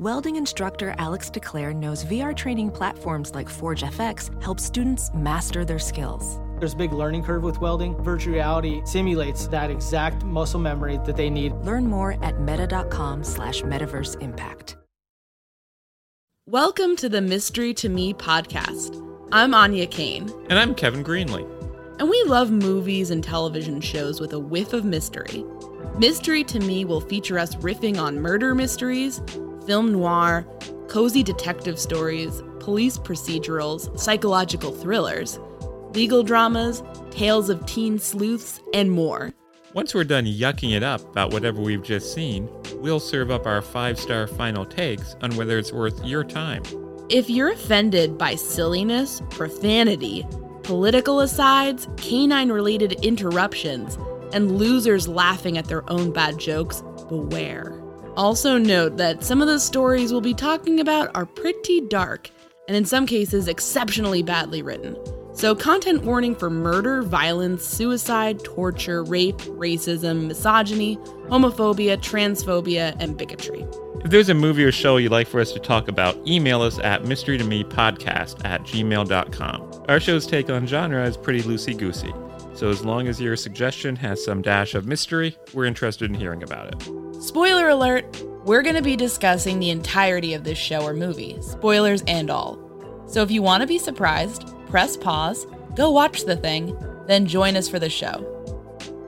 Welding instructor Alex DeClaire knows VR training platforms like Forge FX help students master their skills. There's a big learning curve with welding. Virtual reality simulates that exact muscle memory that they need. Learn more at meta.com slash metaverse impact. Welcome to the Mystery to Me podcast. I'm Anya Kane. And I'm Kevin Greenlee. And we love movies and television shows with a whiff of mystery. Mystery to Me will feature us riffing on murder mysteries film noir, cozy detective stories, police procedurals, psychological thrillers, legal dramas, tales of teen sleuths, and more. Once we're done yucking it up about whatever we've just seen, we'll serve up our five star final takes on whether it's worth your time. If you're offended by silliness, profanity, political asides, canine related interruptions, and losers laughing at their own bad jokes, beware. Also, note that some of the stories we'll be talking about are pretty dark, and in some cases, exceptionally badly written. So, content warning for murder, violence, suicide, torture, rape, racism, misogyny, homophobia, transphobia, and bigotry. If there's a movie or show you'd like for us to talk about, email us at mysterytomepodcast at gmail.com. Our show's take on genre is pretty loosey goosey, so as long as your suggestion has some dash of mystery, we're interested in hearing about it. Spoiler alert, we're going to be discussing the entirety of this show or movie, spoilers and all. So if you want to be surprised, press pause, go watch the thing, then join us for the show.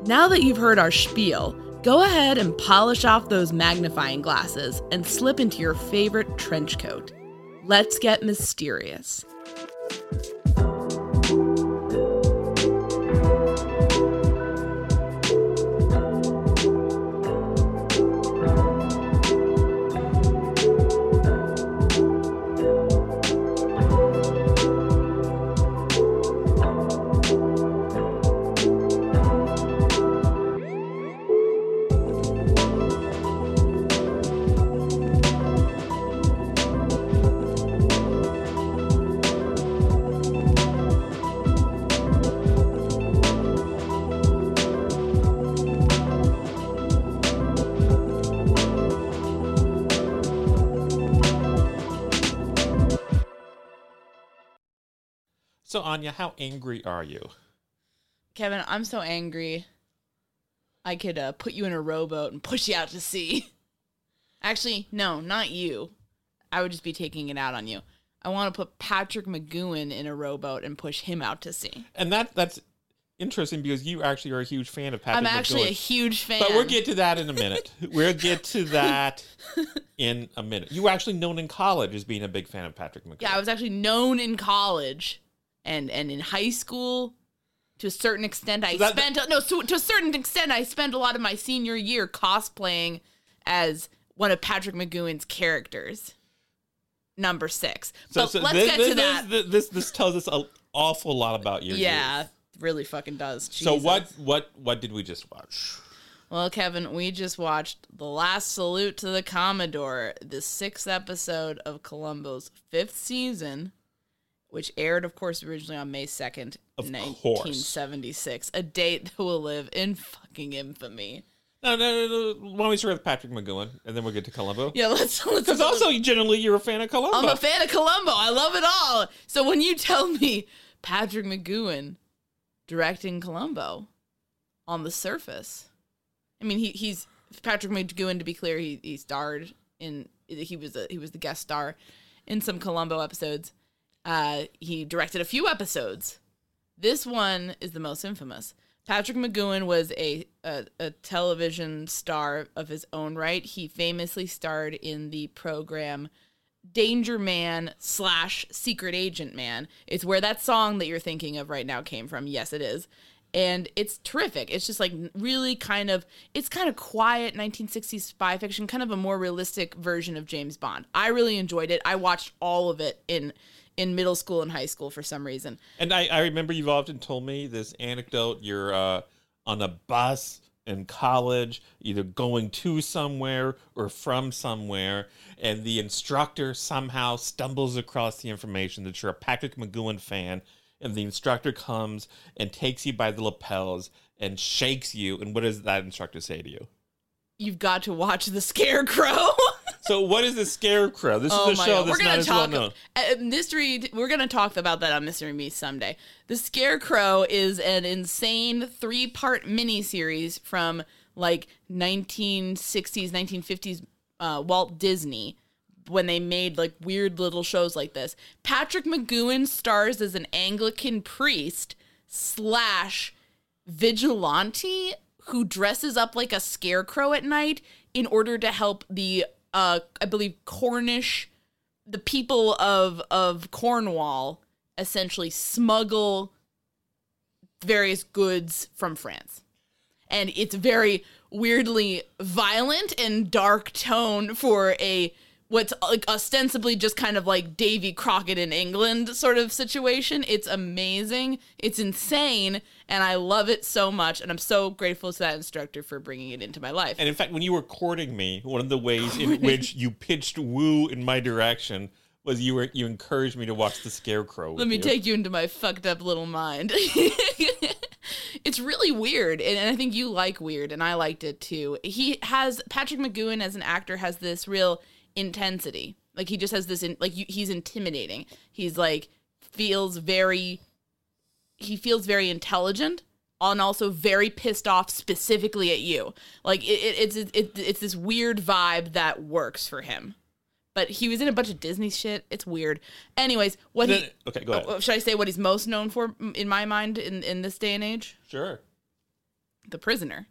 Now that you've heard our spiel, go ahead and polish off those magnifying glasses and slip into your favorite trench coat. Let's get mysterious. Anya, how angry are you? Kevin, I'm so angry. I could uh, put you in a rowboat and push you out to sea. Actually, no, not you. I would just be taking it out on you. I want to put Patrick McGoohan in a rowboat and push him out to sea. And that that's interesting because you actually are a huge fan of Patrick. I'm actually McGoohan. a huge fan. But we'll get to that in a minute. we'll get to that in a minute. You were actually known in college as being a big fan of Patrick McGoohan. Yeah, I was actually known in college and and in high school to a certain extent I So that- spent no so, to a certain extent I spent a lot of my senior year cosplaying as one of Patrick McGoohan's characters. Number 6. So, but so let's this, get this, to that. This, this this tells us an awful lot about your yeah, really fucking does. So what what what did we just watch? Well, Kevin, we just watched The Last Salute to the Commodore, the sixth episode of Columbo's fifth season, which aired, of course, originally on May 2nd, Of 1976. A date that will live in fucking infamy. No, no, no, no. Why don't we start with Patrick McGoohan, and then we'll get to Columbo? Yeah, let's. let's Because also, generally, you're a fan of Columbo. I'm a fan of Columbo. I love it all. So when you tell me Patrick McGoohan directing Columbo on the surface, I mean he he's Patrick McGoohan. To be clear, he he starred in he was a he was the guest star in some Columbo episodes. Uh, he directed a few episodes. This one is the most infamous. Patrick McGoohan was a, a a television star of his own right. He famously starred in the program Danger Man slash Secret Agent Man. It's where that song that you're thinking of right now came from. Yes, it is. and it's terrific. It's just like really kind of it's kind of quiet 1960s spy fiction, kind of a more realistic version of James Bond. I really enjoyed it. I watched all of it in in middle school and high school for some reason. And I, I remember you've often told me this anecdote. You're uh, on a bus in college, either going to somewhere or from somewhere, and the instructor somehow stumbles across the information that you're a Patrick McGoohan fan, and the instructor comes and takes you by the lapels and shakes you. And what does that instructor say to you? You've got to watch The Scarecrow. So, what is the Scarecrow? This Oh is a show God. that's we're gonna as well talk known. uh, mystery. We're gonna talk about that on Mystery Me someday. The Scarecrow is an insane three-part miniseries from like 1960s, 1950s uh, Walt Disney when they made like weird little shows like this. Patrick McGoohan stars as an Anglican priest slash vigilante who dresses up like a scarecrow at night in order to help the uh I believe Cornish the people of of Cornwall essentially smuggle various goods from France. And it's very weirdly violent and dark tone for a what's like ostensibly just kind of like Davy Crockett in England sort of situation. It's amazing. It's insane and I love it so much and I'm so grateful to that instructor for bringing it into my life. And in fact, when you were courting me, one of the ways in which you pitched woo in my direction was you were you encouraged me to watch the Scarecrow. Let me you. take you into my fucked up little mind. it's really weird, and, and I think you like weird, and I liked it too. He has Patrick McGoohan as an actor has this real intensity. Like he just has this, in, like you, he's intimidating. He's like feels very, he feels very intelligent. And also very pissed off specifically at you. Like it, it, it's it, it's this weird vibe that works for him. But he was in a bunch of Disney shit. It's weird. Anyways, what No, he okay, go ahead. Oh, should I say what he's most known for in my mind in, in this day and age? Sure. The prisoner.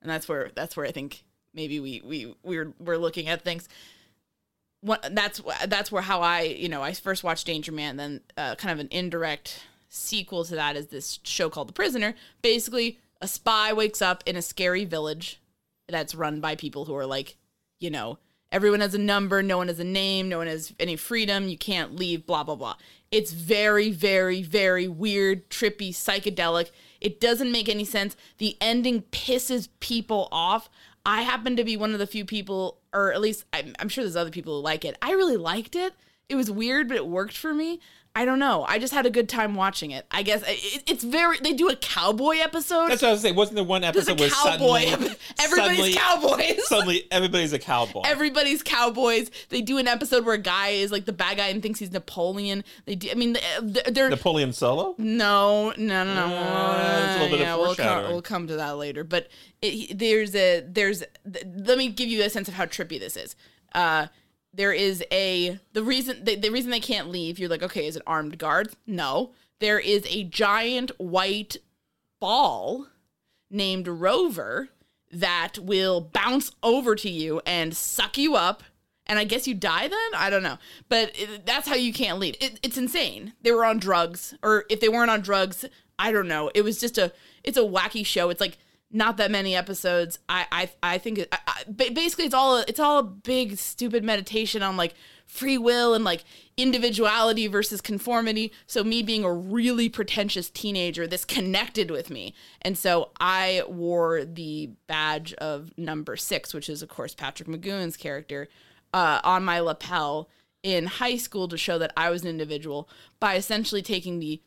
And that's where that's where I think maybe we we we're we're looking at things. What that's that's where how I, you know, I first watched Danger Man then uh, kind of an indirect sequel to that is this show called The Prisoner. Basically, a spy wakes up in a scary village that's run by people who are like, you know, everyone has a number, no one has a name, no one has any freedom, you can't leave, blah, blah, blah. It's very, very, very weird, trippy, psychedelic. It doesn't make any sense. The ending pisses people off. I happen to be one of the few people, or at least I'm, I'm sure there's other people who like it. I really liked it. It was weird, but it worked for me. I don't know. I just had a good time watching it. I guess it, it's very. They do a cowboy episode. That's what I was saying. Wasn't there one episode where cowboy. suddenly, Everybody's suddenly, cowboys. suddenly everybody's a cowboy? Everybody's cowboys. They do an episode where a guy is like the bad guy and thinks he's Napoleon. They do. I mean, they're, Napoleon Solo. no, no, no, no. Uh, it's a little bit of yeah, we'll come, we'll come to that later. But it, there's a there's. th- Let me give you a sense of how trippy this is. Uh, there is a the reason the, the reason they can't leave. You're like, okay, is it armed guards? No, there is a giant white ball named Rover that will bounce over to you and suck you up. And I guess you die then? I don't know. But it, that's how you can't leave. It, it's insane. They were on drugs, or if they weren't on drugs, I don't know. It was just a, it's a wacky show. It's like not that many episodes. I, I, I think I, basically it's all, it's all a big stupid meditation on like free will and like individuality versus conformity. So me being a really pretentious teenager, this connected with me. And so I wore the badge of number six, which is of course Patrick McGoohan's character, uh, on my lapel in high school to show that I was an individual by essentially taking the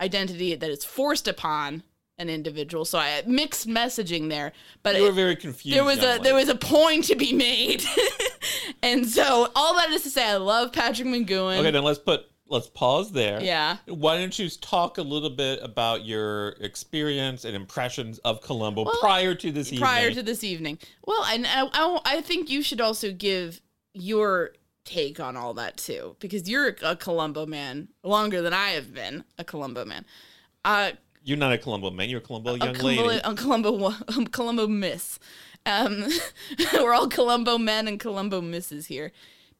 identity that is forced upon an individual. So I mixed messaging there, but You were very confused. there was a there was a point to be made, and so all that is to say, I love Patrick McGoohan. Okay, then let's put let's pause there. Yeah. Why don't you talk a little bit about your experience and impressions of Columbo prior to this evening? prior to this evening. Well, and I, I, I think you should also give your take on all that too, because you're a Columbo man longer than I have been a Columbo man. Uh, You're not a Columbo man. You're a Columbo a young Columbo, lady. a Columbo, a Columbo miss. Um, we're all Columbo men and Columbo misses here.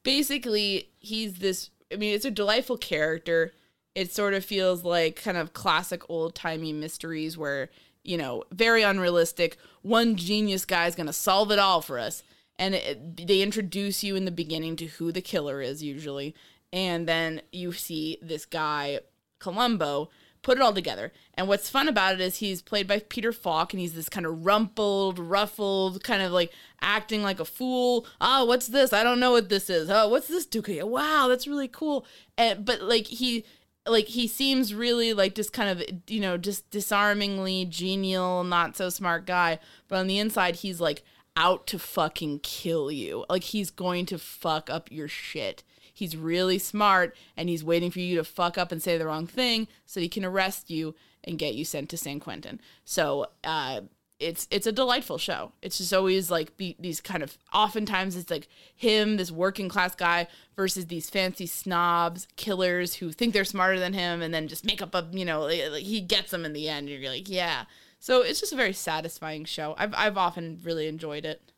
Basically, he's this. I mean, it's a delightful character. It sort of feels like kind of classic old timey mysteries where, you know, very unrealistic. One genius guy is going to solve it all for us. And it, they introduce you in the beginning to who the killer is, usually. And then you see this guy, Columbo, put it all together. And what's fun about it is he's played by Peter Falk, and he's this kind of rumpled, ruffled, kind of like acting like a fool. Oh, what's this? I don't know what this is. Oh, what's this Duke? Wow, that's really cool. And but like he like he seems really like just kind of you know just disarmingly genial, not so smart guy. But on the inside, he's like out to fucking kill you. Like he's going to fuck up your shit. He's really smart and he's waiting for you to fuck up and say the wrong thing so he can arrest you and get you sent to San Quentin. So, uh, it's it's a delightful show. It's just always like be, these kind of oftentimes it's like him, this working class guy, versus these fancy snobs, killers who think they're smarter than him, and then just make up a you know like, he gets them in the end. And you're like, yeah. So it's just a very satisfying show. I've I've often really enjoyed it.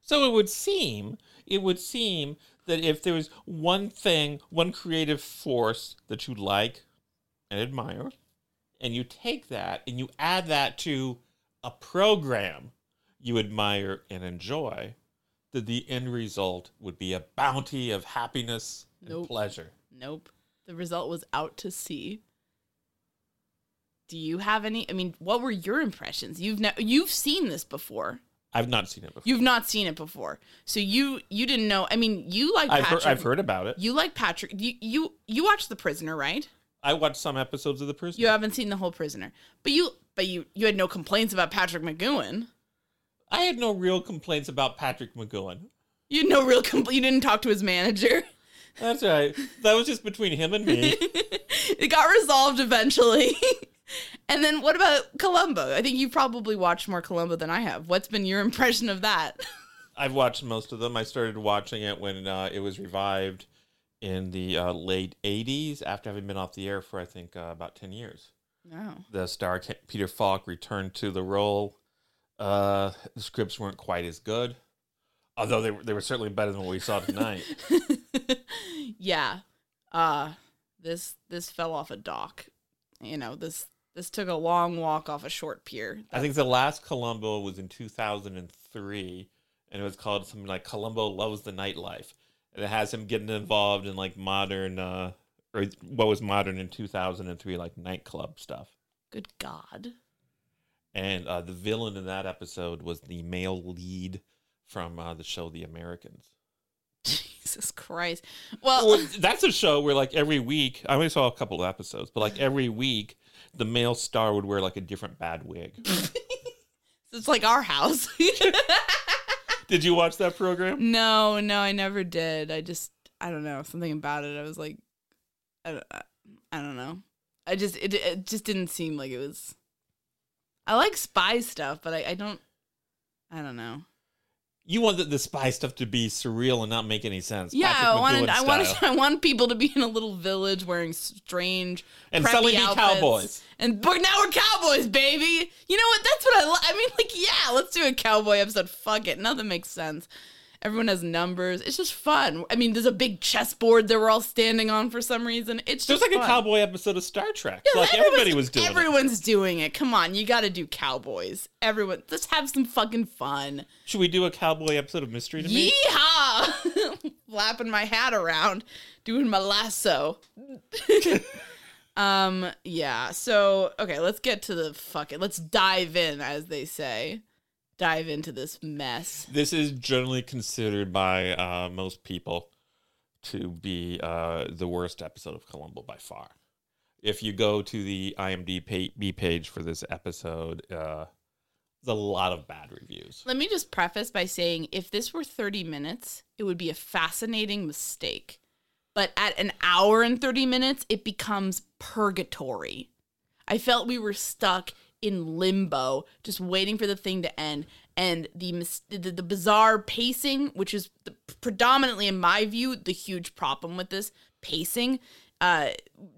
So it would seem, it would seem that if there was one thing, one creative force that you like and admire, and you take that and you add that to a program you admire and enjoy, that the end result would be a bounty of happiness and Nope. pleasure. Nope. The result was out to sea. Do you have any? I mean, what were your impressions? You've ne- you've seen this before. I've not seen it before. You've not seen it before, so you you didn't know. I mean, you like I've Patrick. heard, I've heard about it. You like Patrick. You you you watched The Prisoner, right? I watched some episodes of The Prisoner. You haven't seen the whole Prisoner, but you but you you had no complaints about Patrick McGoohan. I had no real complaints about Patrick McGoohan. You had no real compl- You didn't talk to his manager. That's right. That was just between him and me. it got resolved eventually. and then what about Columbo? I think you've probably watched more Columbo than I have. What's been your impression of that? I've watched most of them. I started watching it when uh, it was revived in the uh, late 80s after having been off the air for, I think, uh, about 10 years. No. The star Peter Falk returned to the role. Uh, the scripts weren't quite as good, although they, were- they were certainly better than what we saw tonight. yeah. Uh this this fell off a dock. You know, this this took a long walk off a short pier. I think the last Columbo was in 2003, and it was called something like Columbo Loves the Nightlife. And it has him getting involved in like modern, uh, or what was modern in 2003, like nightclub stuff. Good God. And uh, the villain in that episode was the male lead from uh, the show The Americans. Jesus Christ. Well, Well, that's a show where like every week, I only saw a couple of episodes, but like every week, the male star would wear like a different bad wig. it's like our house. Did you watch that program? no, no, I never did. I just I don't know, something about it. I was like I don't, I- I don't know. I just it it just didn't seem like it was I like spy stuff, but I, I don't I don't know. You want the spy stuff to be surreal and not make any sense. Yeah, Patrick I wanted, I wanted. I want people to be in a little village wearing strange And me outfits. cowboys. And but now we're cowboys, baby. You know what? That's what I. Li- I mean, like, yeah, let's do a cowboy episode. Fuck it, nothing makes sense. Everyone has numbers. It's just fun. I mean, there's a big chessboard that we're all standing on for some reason. It's There's just like a cowboy episode of Star Trek. Yeah, like everyone's- everybody was doing it. Everyone's doing it. Come on, you got to do cowboys. Everyone, let's have some fucking fun. Should we do a cowboy episode of Mystery to Me? Yeehaw! Flapping my hat around, doing my lasso. um, yeah. So, okay, let's get to the fucking. Let's dive in, as they say. Dive into this mess. This is generally considered by uh, most people to be uh, the worst episode of Columbo by far. If you go to the IMDb page for this episode, uh, there's a lot of bad reviews. Let me just preface by saying if this were 30 minutes, it would be a fascinating mistake. But at an hour and 30 minutes, it becomes purgatory. I felt we were stuck in limbo, just waiting for the thing to end. And the the, the bizarre pacing, which is the, predominantly, in my view, the huge problem with this pacing, uh,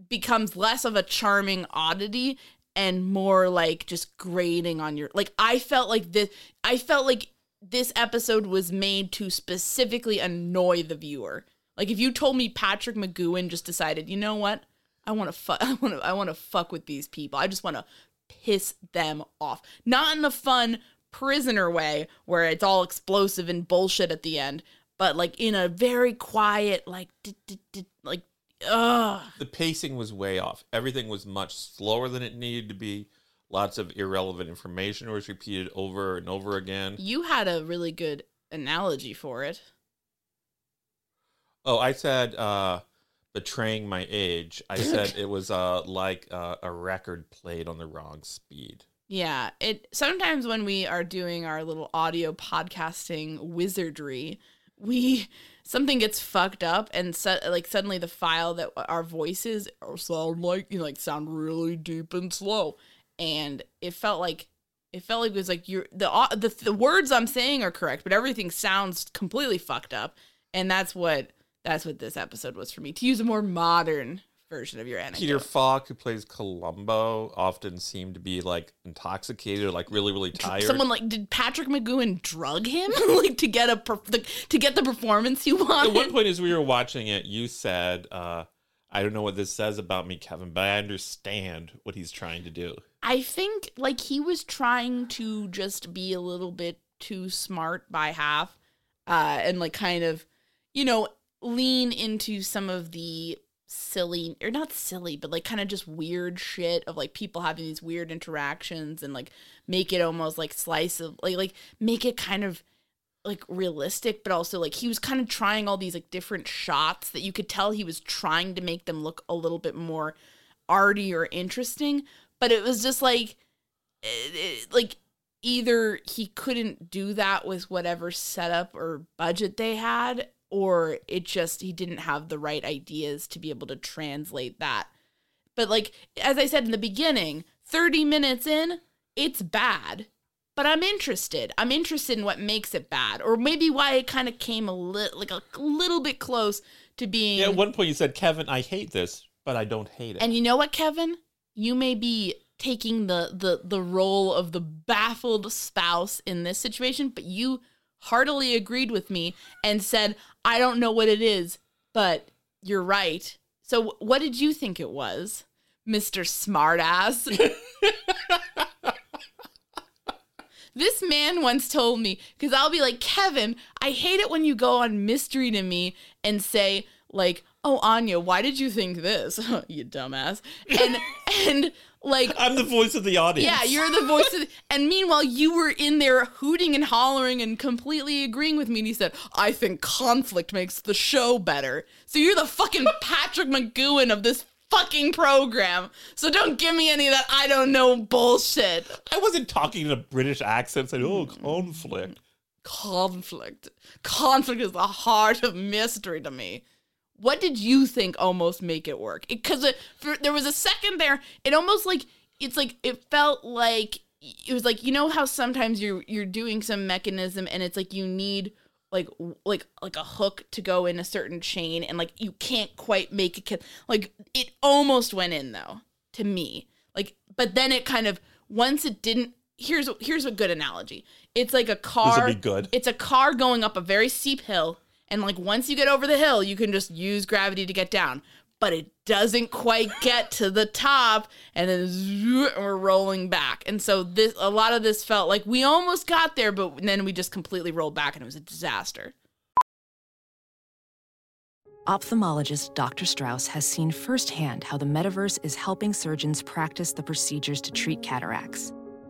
becomes less of a charming oddity and more like just grating on your. Like I felt like this. I felt like this episode was made to specifically annoy the viewer. Like if you told me Patrick McGoohan just decided, you know what? I want to fuck. I want to. I want to fuck with these people. I just want to piss them off. Not in a fun prisoner way where it's all explosive and bullshit at the end, but like in a very quiet, like, like, ugh. The pacing was way off. Everything was much slower than it needed to be. Lots of irrelevant information was repeated over and over again. You had a really good analogy for it. Oh, I said uh, betraying my age. I said it was uh, like uh, a record played on the wrong speed. Yeah, it sometimes when we are doing our little audio podcasting wizardry, we something gets fucked up and set like suddenly the file that our voices sound like you know, like sound really deep and slow, and it felt like it felt like it was like you're the the the words I'm saying are correct, but everything sounds completely fucked up, and that's what that's what this episode was for me. To use a more modern version of your anecdote. Peter Falk, who plays Columbo, often seemed to be like intoxicated, or, like really, really tired. Someone like did Patrick McGoohan drug him like to get a per- the, to get the performance you wanted? At one point, as we were watching it, you said, uh, "I don't know what this says about me, Kevin, but I understand what he's trying to do." I think like he was trying to just be a little bit too smart by half, uh, and like kind of, you know, lean into some of the silly or not silly but like kind of just weird shit of like people having these weird interactions and like make it almost like slice of like like make it kind of like realistic but also like he was kind of trying all these like different shots that you could tell he was trying to make them look a little bit more arty or interesting but it was just like it, it, like either he couldn't do that with whatever setup or budget they had or it just he didn't have the right ideas to be able to translate that. But like as I said in the beginning, 30 minutes in, it's bad. But I'm interested. I'm interested in what makes it bad or maybe why it kind of came a little like a little bit close to being yeah, At one point you said, "Kevin, I hate this, but I don't hate it." And you know what, Kevin? You may be taking the the the role of the baffled spouse in this situation, but you heartily agreed with me and said, I don't know what it is, but you're right. So, what did you think it was, Mr. Smartass? this man once told me, because I'll be like, Kevin, I hate it when you go on mystery to me and say, like, oh, Anya, why did you think this? you dumbass. And, and, like I'm the voice of the audience. Yeah, you're the voice of the, and meanwhile you were in there hooting and hollering and completely agreeing with me and he said, "I think conflict makes the show better." So you're the fucking Patrick McGoohan of this fucking program. So don't give me any of that I don't know bullshit. I wasn't talking in a British accent saying, "Oh, conflict." Conflict. Conflict is the heart of mystery to me. What did you think almost make it work? Because there was a second there. It almost like it's like it felt like it was like you know how sometimes you're you're doing some mechanism and it's like you need like like like a hook to go in a certain chain and like you can't quite make it like it almost went in though to me like but then it kind of once it didn't here's here's a good analogy it's like a car be good it's a car going up a very steep hill and like once you get over the hill, you can just use gravity to get down. But it doesn't quite get to the top, and then we're rolling back. And so this, a lot of this felt like we almost got there, but then we just completely rolled back, and it was a disaster. Ophthalmologist Dr. Strauss has seen firsthand how the metaverse is helping surgeons practice the procedures to treat cataracts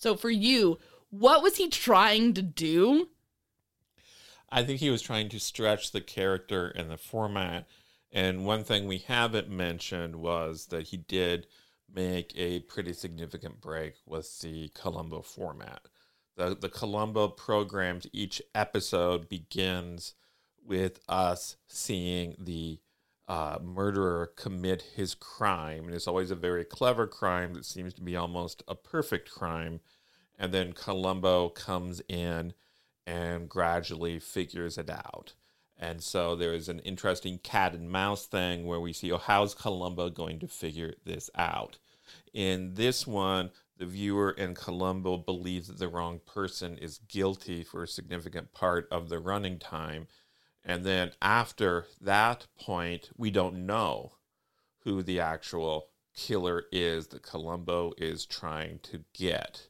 So for you, what was he trying to do? I think he was trying to stretch the character and the format. And one thing we haven't mentioned was that he did make a pretty significant break with the Columbo format. The the Columbo programs each episode begins with us seeing the uh, murderer commit his crime, and it's always a very clever crime that seems to be almost a perfect crime. And then Columbo comes in and gradually figures it out. And so there is an interesting cat and mouse thing where we see, oh, how's Columbo going to figure this out? In this one, the viewer and Columbo believes that the wrong person is guilty for a significant part of the running time. And then after that point, we don't know who the actual killer is that Columbo is trying to get.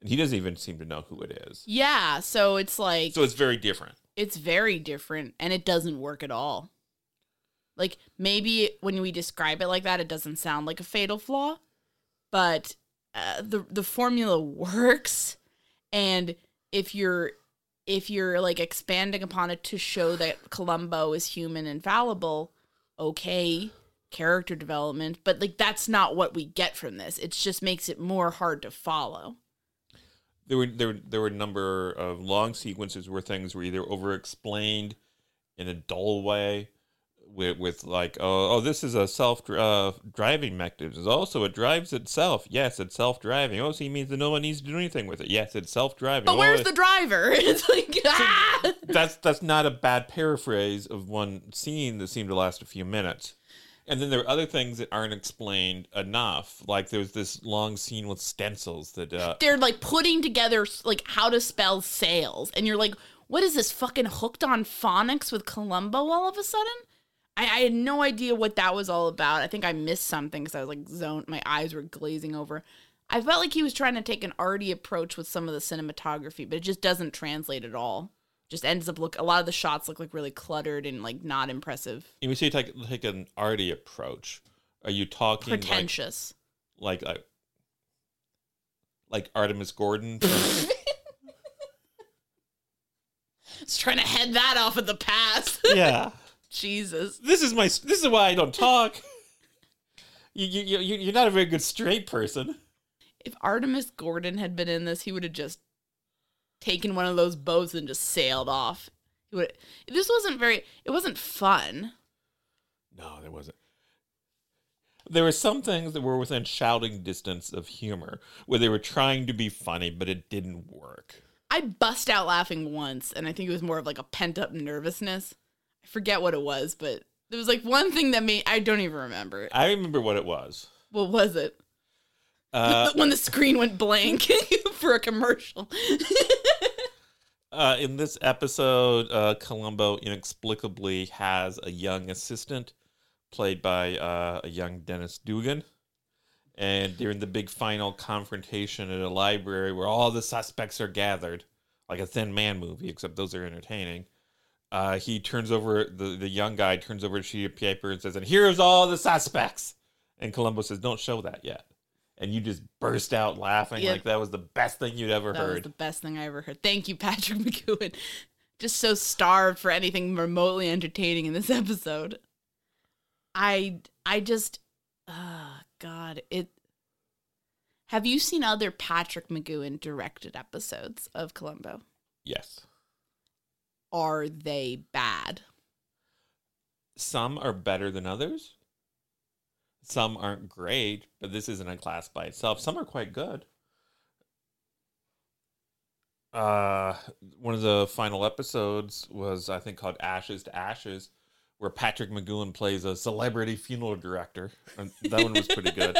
And he doesn't even seem to know who it is. Yeah, so it's like So it's very different. it's very different and it doesn't work at all. Like maybe when we describe it like that, it doesn't sound like a fatal flaw, but uh, the the formula works. And if you're if you're like expanding upon it to show that Columbo is human and fallible, okay, character development, but like that's not what we get from this. It just makes it more hard to follow. there were there there were a number of long sequences where things were either over explained in a dull way with with like oh oh this is a self uh, driving mechanism. Also it drives itself. Yes it's self driving oh so he means that no one needs to do anything with it. Yes it's self driving But where's the driver? It's like ah! that's that's not a bad paraphrase of one scene that seemed to last a few minutes. And then there are other things that aren't explained enough. Like there's this long scene with stencils that uh, they're like putting together like how to spell sales. And you're like what is this fucking hooked on phonics with columbo all of a sudden i, I had no idea what that was all about. I think i missed something because i was like zoned my eyes were glazing over. I felt like he was trying to take an arty approach with some of the cinematography but it just doesn't translate at all. Just ends up look a lot of the shots look like really cluttered and like not impressive. When you say take, take an arty approach. Are you talking like- pretentious. like like like Artemus Gordon. Just trying to head that off at the pass yeah, jesus this is my this is why I don't talk. You you you you're not a very good straight person. if Artemus Gordon had been in this, he would have just taken one of those boats and just sailed off. He would. This wasn't very. It wasn't fun. No, there wasn't. There were some things that were within shouting distance of humor, where they were trying to be funny, but it didn't work. I bust out laughing once, and I think it was more of like a pent up nervousness. I forget what it was, but there was like one thing that made. I don't even remember it. I remember what it was. What was it? Uh, when the screen went blank for a commercial. uh, in this episode, uh, Columbo inexplicably has a young assistant played by uh, a young Dennis Dugan. And during the big final confrontation at a library where all the suspects are gathered, like a Thin Man movie, except those are entertaining, uh, he turns over, the, the young guy turns over a sheet of paper and says, And here's all the suspects. And Columbo says, Don't show that yet. And you just burst out laughing Yep. like that was the best thing you'd ever That was heard. the best thing I ever heard. Thank you, Patrick McGoohan. Just so starved for anything remotely entertaining in this episode. I I just oh god, it Have you seen other Patrick McGoohan directed episodes of Columbo? yes. Are they bad? some are better than others. Some aren't great, but this isn't a class by itself. Some are quite good. Uh, one of the final episodes was, I think, called Ashes to Ashes, where Patrick McGoohan plays a celebrity funeral director. And that one was pretty good.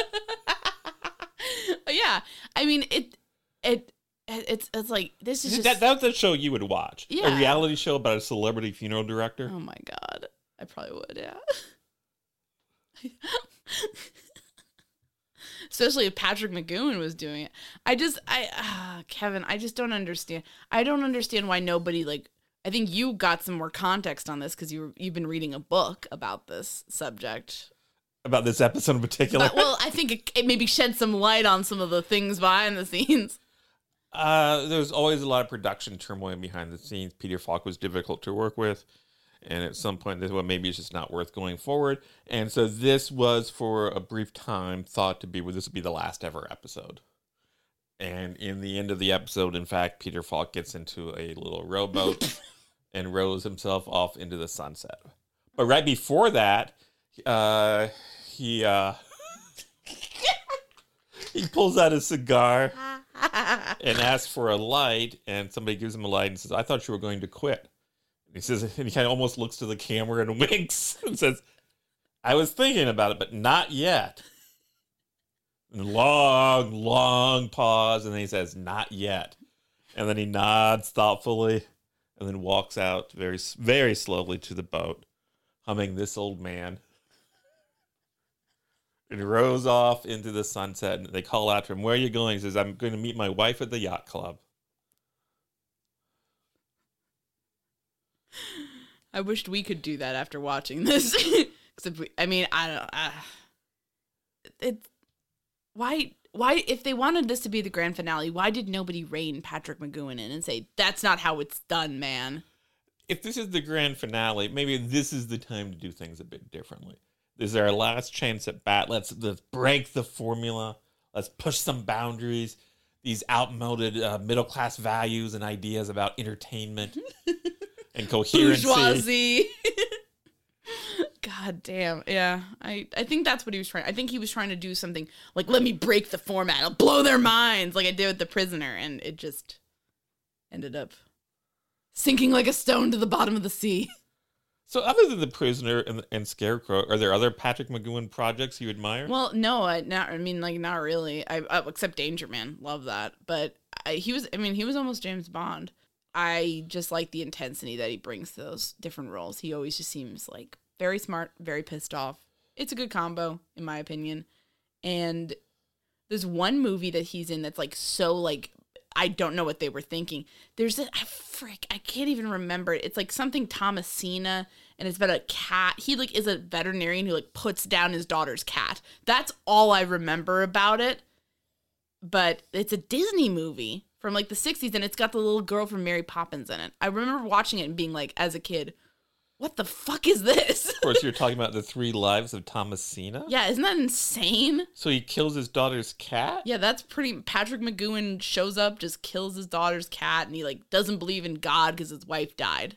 yeah. I mean it it it- it's it's like this is just that, that's a show you would watch. Yeah. A reality show about a celebrity funeral director. oh my god, I probably would, yeah. Especially if Patrick McGoohan was doing it. I just I ah, Kevin, I just don't understand. I don't understand why nobody like I think you got some more context on this because you you've been reading a book about this subject. About this episode in particular. But, well, I think it, it maybe shed some light on some of the things behind the scenes. Uh, there's always a lot of production turmoil behind the scenes. Peter Falk was difficult to work with, and at some point, this well, maybe it's just not worth going forward. And so this was for a brief time thought to be well, this would be the last ever episode. And in the end of the episode, in fact, Peter Falk gets into a little rowboat and rows himself off into the sunset. But right before that, uh, he uh, he pulls out a cigar and asks for a light, and somebody gives him a light and says, "I thought you were going to quit." And he says, and he kind of almost looks to the camera and winks and says, "I was thinking about it, but not yet." And long, long pause, and then he says, "Not yet," and then he nods thoughtfully, and then walks out very, very slowly to the boat, humming "This Old Man." And rows off into the sunset. And they call out to him, "Where are you going?" He says, "I'm going to meet my wife at the yacht club." I wished we could do that after watching this. Except, we, I mean, I don't. Uh, it. Why? Why? If they wanted this to be the grand finale, why did nobody rein Patrick McGoohan in and say that's not how it's done, man? If this is the grand finale, maybe this is the time to do things a bit differently. This is our last chance at bat. Let's let's break the formula. Let's push some boundaries. These outmoded uh, middle class values and ideas about entertainment and coherency. Bourgeoisie. God damn. Yeah. I, I think that's what he was trying. I think he was trying to do something like, let me break the format. I'll blow their minds like I did with The Prisoner. And it just ended up sinking like a stone to the bottom of the sea. So, other than the prisoner and, and Scarecrow, are there other Patrick McGoohan projects you admire? Well, no, I not. I mean, like, not really. I except Danger Man, love that. But I, he was. I mean, he was almost James Bond. I just like the intensity that he brings to those different roles. He always just seems like very smart, very pissed off. It's a good combo, in my opinion. And there's one movie that he's in that's like so like I don't know what they were thinking. There's a I frick, I can't even remember it. It's like something Thomasina and it's about a cat. He like is a veterinarian who like puts down his daughter's cat. That's all I remember about it. But it's a Disney movie from like the 60s and it's got the little girl from Mary Poppins in it. I remember watching it and being like as a kid, what the fuck is this? of course, you're talking about the three lives of Thomasina. yeah, isn't that insane? So he kills his daughter's cat. Yeah, that's pretty. Patrick McGoohan shows up, just kills his daughter's cat, and he like doesn't believe in God because his wife died.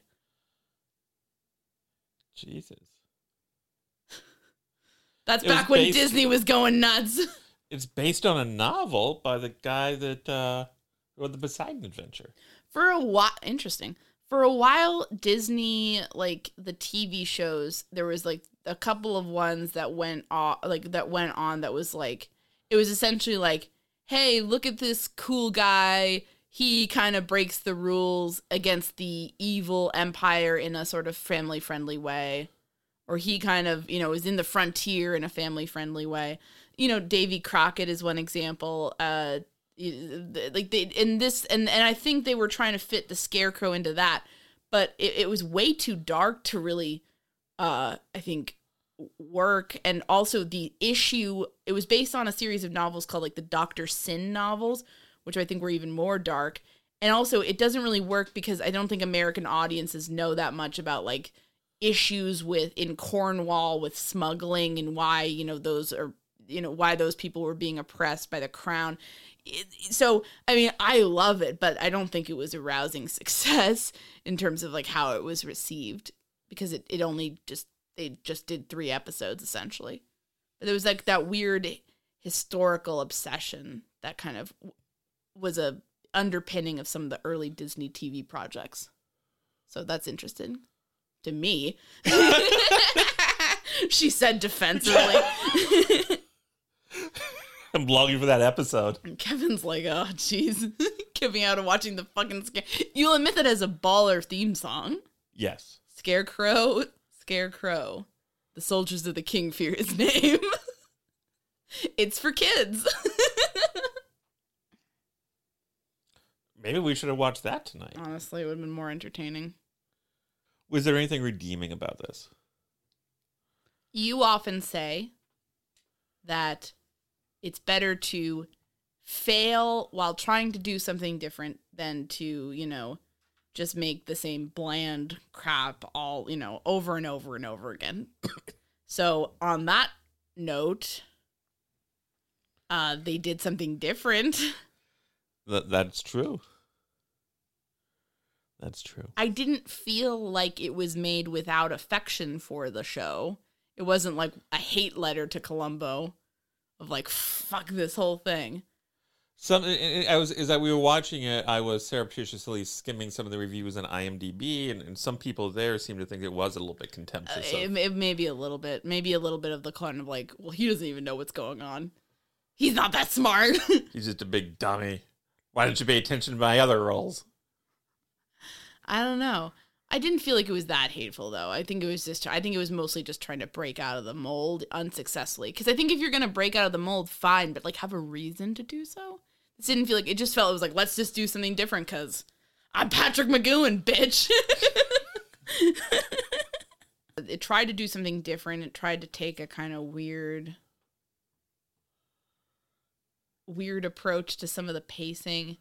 Jesus. That's It back when based- Disney was going nuts. It's based on a novel by the guy that uh, wrote the Poseidon Adventure. For a while, interesting. For a while, Disney like the TV shows. There was like a couple of ones that went off, like that went on. That was like it was essentially like, hey, look at this cool guy. He kind of breaks the rules against the evil empire in a sort of family friendly way. Or he kind of, you know, is in the frontier in a family friendly way. You know, Davy Crockett is one example. Uh, like they in this and and I think they were trying to fit the scarecrow into that, but it, it was way too dark to really, uh, I think, work. And also the issue, it was based on a series of novels called like the Doctor Syn novels, which I think were even more dark. And also, it doesn't really work because I don't think American audiences know that much about like issues with in Cornwall with smuggling and why you know those are you know why those people were being oppressed by the crown. So I mean, I love it, but I don't think it was a rousing success in terms of like how it was received because it, it only just they just did three episodes essentially. But there was like that weird historical obsession that kind of was a underpinning of some of the early Disney TV projects. So that's interesting to me. she said defensively. I'm longing for that episode. And Kevin's like, oh, jeez. giving out and watching the fucking scare. You'll admit that as a baller theme song. Yes. Scarecrow, Scarecrow. The soldiers of the king fear his name. it's for kids. Maybe we should have watched that tonight. Honestly, it would have been more entertaining. Was there anything redeeming about this? You often say that it's better to fail while trying to do something different than to, you know, just make the same bland crap all, you know, over and over and over again. so, on that note, uh they did something different. That that's true. That's true. I didn't feel like it was made without affection for the show. It wasn't like a hate letter to Columbo of like fuck this whole thing. Some I was is that we were watching it. I was surreptitiously skimming some of the reviews on IMDb, and, and some people there seemed to think it was a little bit Uh, contemptuous. it, it may be a little bit, maybe a little bit of the kind of like, well, he doesn't even know what's going on. He's not that smart. He's just a big dummy. Why don't you pay attention to my other roles? I don't know. I didn't feel like it was that hateful though. I think it was just I think it was mostly just trying to break out of the mold unsuccessfully. Cuz I think if you're going to break out of the mold fine, but like have a reason to do so. This didn't feel like it just felt it was like let's just do something different cuz I'm Patrick McGoohan, bitch. it tried to do something different. It tried to take a kind of weird weird approach to some of the pacing.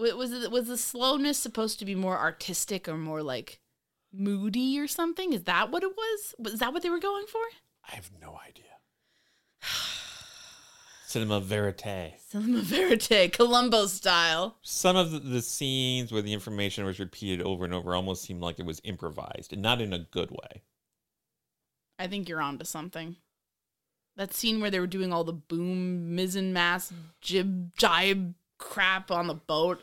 Wa- Was it was the slowness supposed to be more artistic or more like moody or something? Is that what it was? Was that what they were going for? I have no idea. Cinema verite. Cinema verite, Columbo style. Some of the, the scenes where the information was repeated over and over almost seemed like it was improvised, and not in a good way. I think you're onto something. That scene where they were doing all the boom, mizzen mast, jib, jibe crap on the boat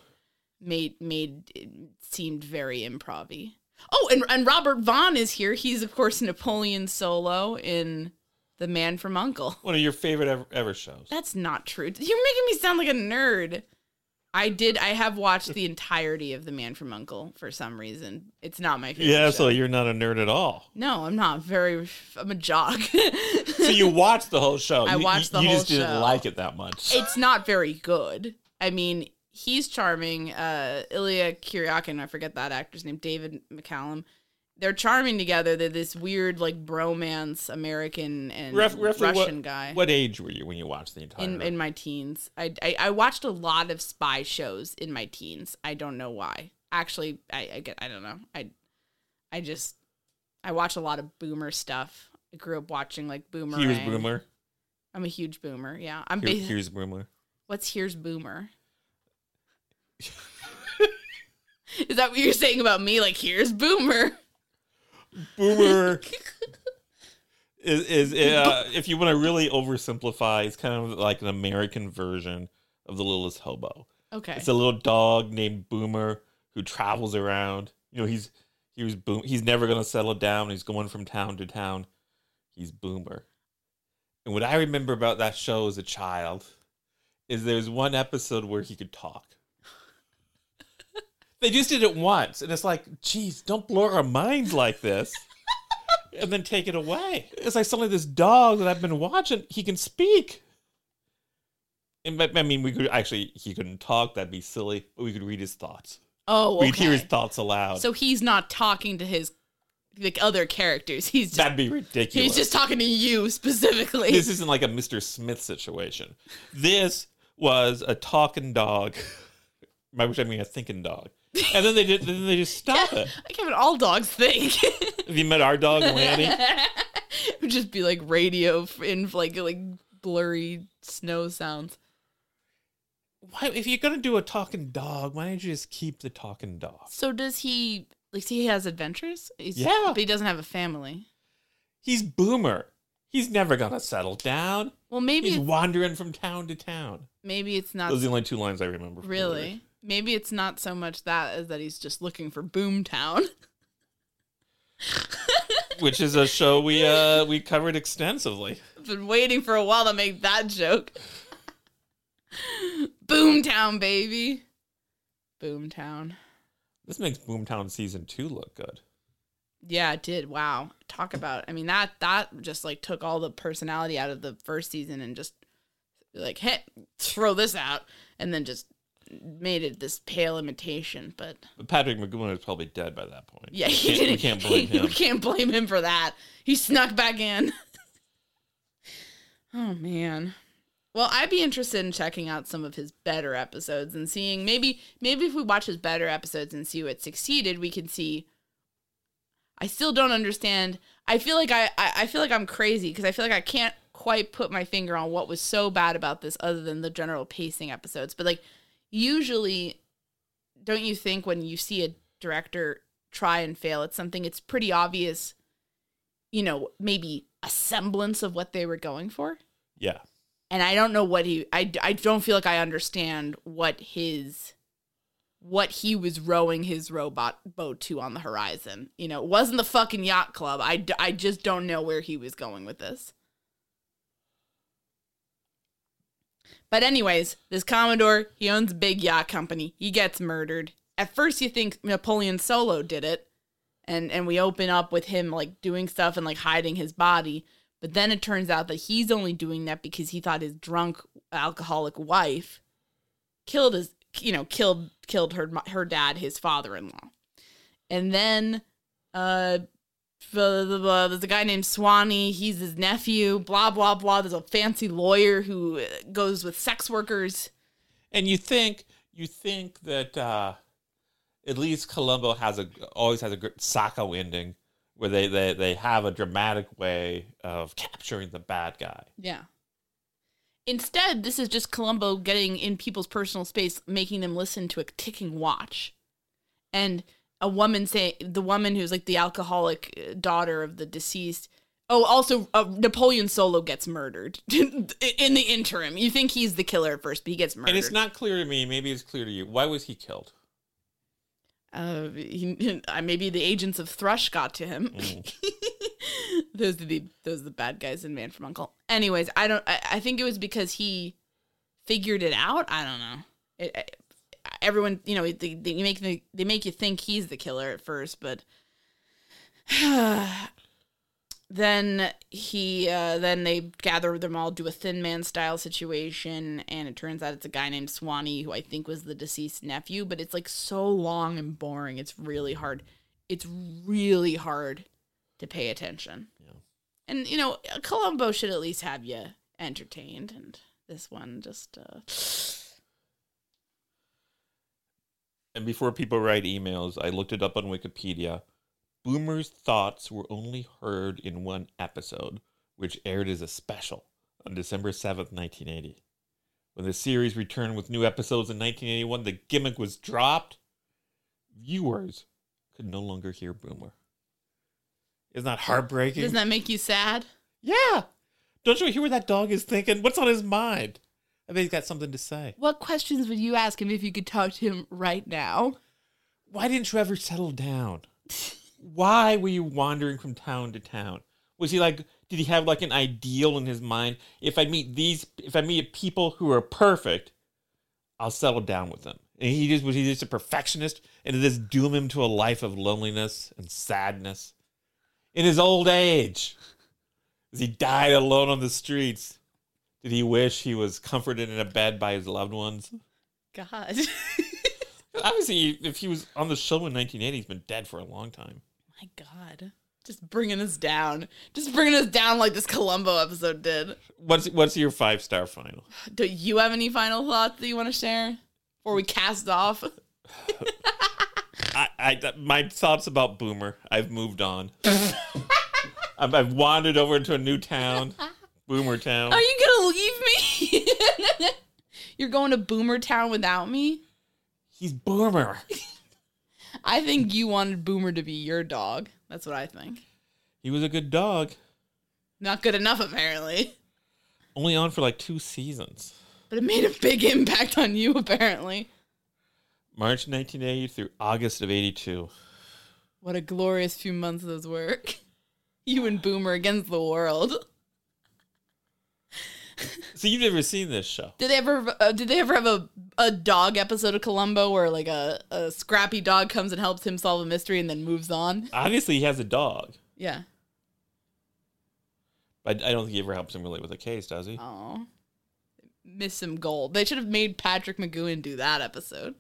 made made it seemed very improv Oh, and and Robert Vaughn is here. He's of course Napoleon Solo in The Man from Uncle. One of your favorite ever, ever shows. That's not true. You're making me sound like a nerd. I did. I have watched the entirety of The Man from Uncle for some reason. It's not my favorite. Yeah, show. so you're not a nerd at all. No, I'm not very. I'm a jock. So you watched the whole show. I watched you, the you whole show. You just didn't like it that much. it's not very good. I mean, he's charming. Uh, Ilya Kuryakin, I forget that actor's name, David McCallum. They're charming together. They're this weird, like bromance, American and roughly Russian what, guy. What age were you when you watched the entire? in in my teens. I, I I watched a lot of spy shows in my teens. I don't know why. Actually, I I get I don't know. I I just I watch a lot of boomer stuff. I grew up watching like boomer. Here's Boomer. I'm a huge boomer. Yeah, I'm. Here- Ba- here's Boomer. What's here's boomer? Is that what you're saying about me? Like here's boomer. Boomer is is uh, if you want to really oversimplify, it's kind of like an American version of the Littlest Hobo. Okay. It's a little dog named Boomer who travels around. You know, he's he was boom. He's never gonna settle down. He's going from town to town. He's Boomer. And what I remember about that show as a child is there's one episode where he could talk. They just did it once, and it's like, geez, don't blow our minds like this. and then take it away. It's like suddenly this dog that I've been watching, he can speak. And I mean, we could actually, he couldn't talk. That'd be silly. But we could read his thoughts. Oh, We'd hear his thoughts aloud. So he's not talking to his like other characters. He's just That'd be ridiculous. he's just talking to you specifically. This isn't like a Mr. Smith situation. This was a talking dog, by which I mean a thinking dog. And then they did. Then they just stop it. I can't all dogs think. Have you met our dog Lanny? it would just be like radio f- in like like blurry snow sounds. Why, if you're gonna do a talking dog, why don't you just keep the talking dog? So does he like see, he has adventures? He's, Yeah. but he doesn't have a family. He's Boomer. He's never gonna settle down. Well, maybe He's wandering from town to town. maybe it's not Those are the only two lines I remember. from the lyrics. really. Maybe it's not so much that as that he's just looking for Boomtown. Which is a show we uh we covered extensively. I've Been waiting for a while to make that joke. Boomtown, baby. Boomtown. This makes Boomtown season two look good. Yeah, it did. Wow. Talk about I mean that that just like took all the personality out of the first season and just like hey, throw this out and then just made it this pale imitation, but Patrick McGoohan is probably dead by that point. yeah, he can't, didn't can't blame he- him. We can't blame him for that. He snuck back in. oh man. Well, I'd be interested in checking out some of his better episodes and seeing maybe maybe if we watch his better episodes and see what succeeded, we can see I still don't understand. I feel like I, I, I feel like I'm crazy because I feel like I can't quite put my finger on what was so bad about this other than the general pacing episodes. But like usually don't you think when you see a director try and fail at something, it's pretty obvious, you know, maybe a semblance of what they were going for? Yeah. And I don't know what he, I, I don't feel like I understand what his, what he was rowing his robot boat to on the horizon. You know, it wasn't the fucking yacht club. I, I just don't know where he was going with this. But anyways, this Commodore, he owns big yacht company. He gets murdered. At first you think Napoleon Solo did it. And and we open up with him like doing stuff and like hiding his body. But then it turns out that he's only doing that because he thought his drunk alcoholic wife killed his you know, killed killed her her dad, his father-in-law. And then uh blah, blah, blah. There's a guy named Swanee. He's his nephew. Blah blah blah. There's a fancy lawyer who goes with sex workers. And you think you think that uh, at least Columbo has a always has a good Sacco ending where they, they they have a dramatic way of capturing the bad guy. Yeah. Instead, this is just Columbo getting in people's personal space, making them listen to a ticking watch, and a woman say the woman who's like the alcoholic uh, daughter of the deceased. Oh, also uh, Napoleon Solo gets murdered in the interim. You think he's the killer at first, but he gets murdered. And it's not clear to me. Maybe it's clear to you. Why was he killed? Uh, he, uh, maybe the agents of Thrush got to him. those are the those are the bad guys in Man from Uncle. Anyways, I don't. I, I think it was because he figured it out. I don't know. It, it- everyone, you know, they, they make the, they make you think he's the killer at first, but then he uh, then they gather them all, do a Thin Man style situation, and it turns out it's a guy named Swanee who I think was the deceased nephew. But it's like so long and boring. It's really hard. It's really hard to pay attention. And you know, Columbo should at least have you entertained, and this one just. Uh, And before people write emails, I looked it up on Wikipedia. Boomer's thoughts were only heard in one episode, which aired as a special on December 7th, 1980. When the series returned with new episodes in 1981, the gimmick was dropped. Viewers could no longer hear Boomer. Isn't that heartbreaking? doesn't that make you sad? yeah. Don't you hear what that dog is thinking? What's on his mind? I bet he's got something to say. What questions would you ask him if you could talk to him right now? Why didn't you ever settle down? Why were you wandering from town to town? Was he like, did he have like an ideal in his mind? If I meet these, if I meet people who are perfect, I'll settle down with them. And he just was he just a perfectionist, and did this doom him to a life of loneliness and sadness in his old age? As he died alone on the streets, did he wish he was comforted in a bed by his loved ones? God. Obviously, if he was on the show in 1980, he's been dead for a long time. My God. Just bringing us down. Just bringing us down like this Columbo episode did. What's what's your five star final? Do you have any final thoughts that you want to share before we cast off? I, I my thoughts about Boomer. I've moved on. I've, I've wandered over into a new town, Boomer Town. Are you gonna leave me? You're going to Boomer Town without me? He's Boomer. I think you wanted Boomer to be your dog. That's what I think. He was a good dog. Not good enough, apparently. Only on for like two seasons. But it made a big impact on you, apparently. March 1980 through August of 82. What a glorious few months those were. You and Boomer against the world. So you've never seen this show? Did they ever? Uh, did they ever have a a dog episode of Columbo where like a, a scrappy dog comes and helps him solve a mystery and then moves on. Obviously, he has a dog, Yeah. but I don't think he ever helps him really with a case, does he? Oh. Miss some gold. They should have made Patrick McGoohan do that episode.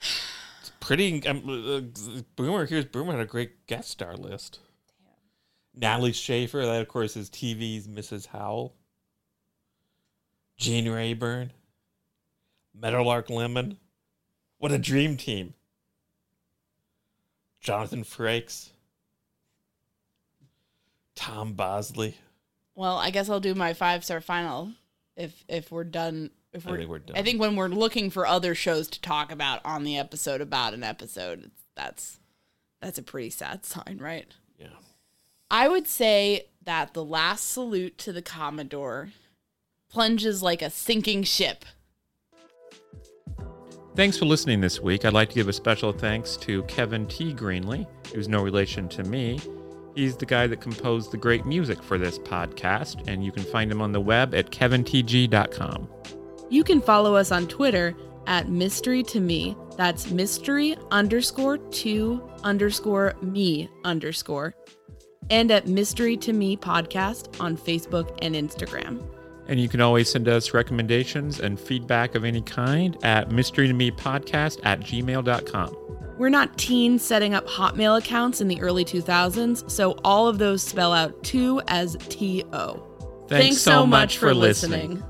It's pretty. Um, uh, Boomer here's Boomer had a great guest star list. Natalie Schaefer, that of course is TV's Mrs. Howell. Gene Rayburn. Meadowlark Lemon. What a dream team. Jonathan Frakes. Tom Bosley. Well, I guess I'll do my five star final if if we're done. If I we're, think we're done. I think when we're looking for other shows to talk about on the episode about an episode, that's that's a pretty sad sign, right? Yeah. I would say that the last salute to the Commodore plunges like a sinking ship. Thanks for listening this week. I'd like to give a special thanks to Kevin T. Greenley, who's no relation to me. He's the guy that composed the great music for this podcast, and you can find him on the web at kevintg.com. You can follow us on Twitter at mystery to me. That's mystery underscore to underscore me underscore. And at mystery to me podcast on Facebook and Instagram. And you can always send us recommendations and feedback of any kind at mystery to me podcast at gmail.com. We're not teens setting up Hotmail accounts in the early 2000s, so all of those spell out 2 as T O. Thanks so much for listening.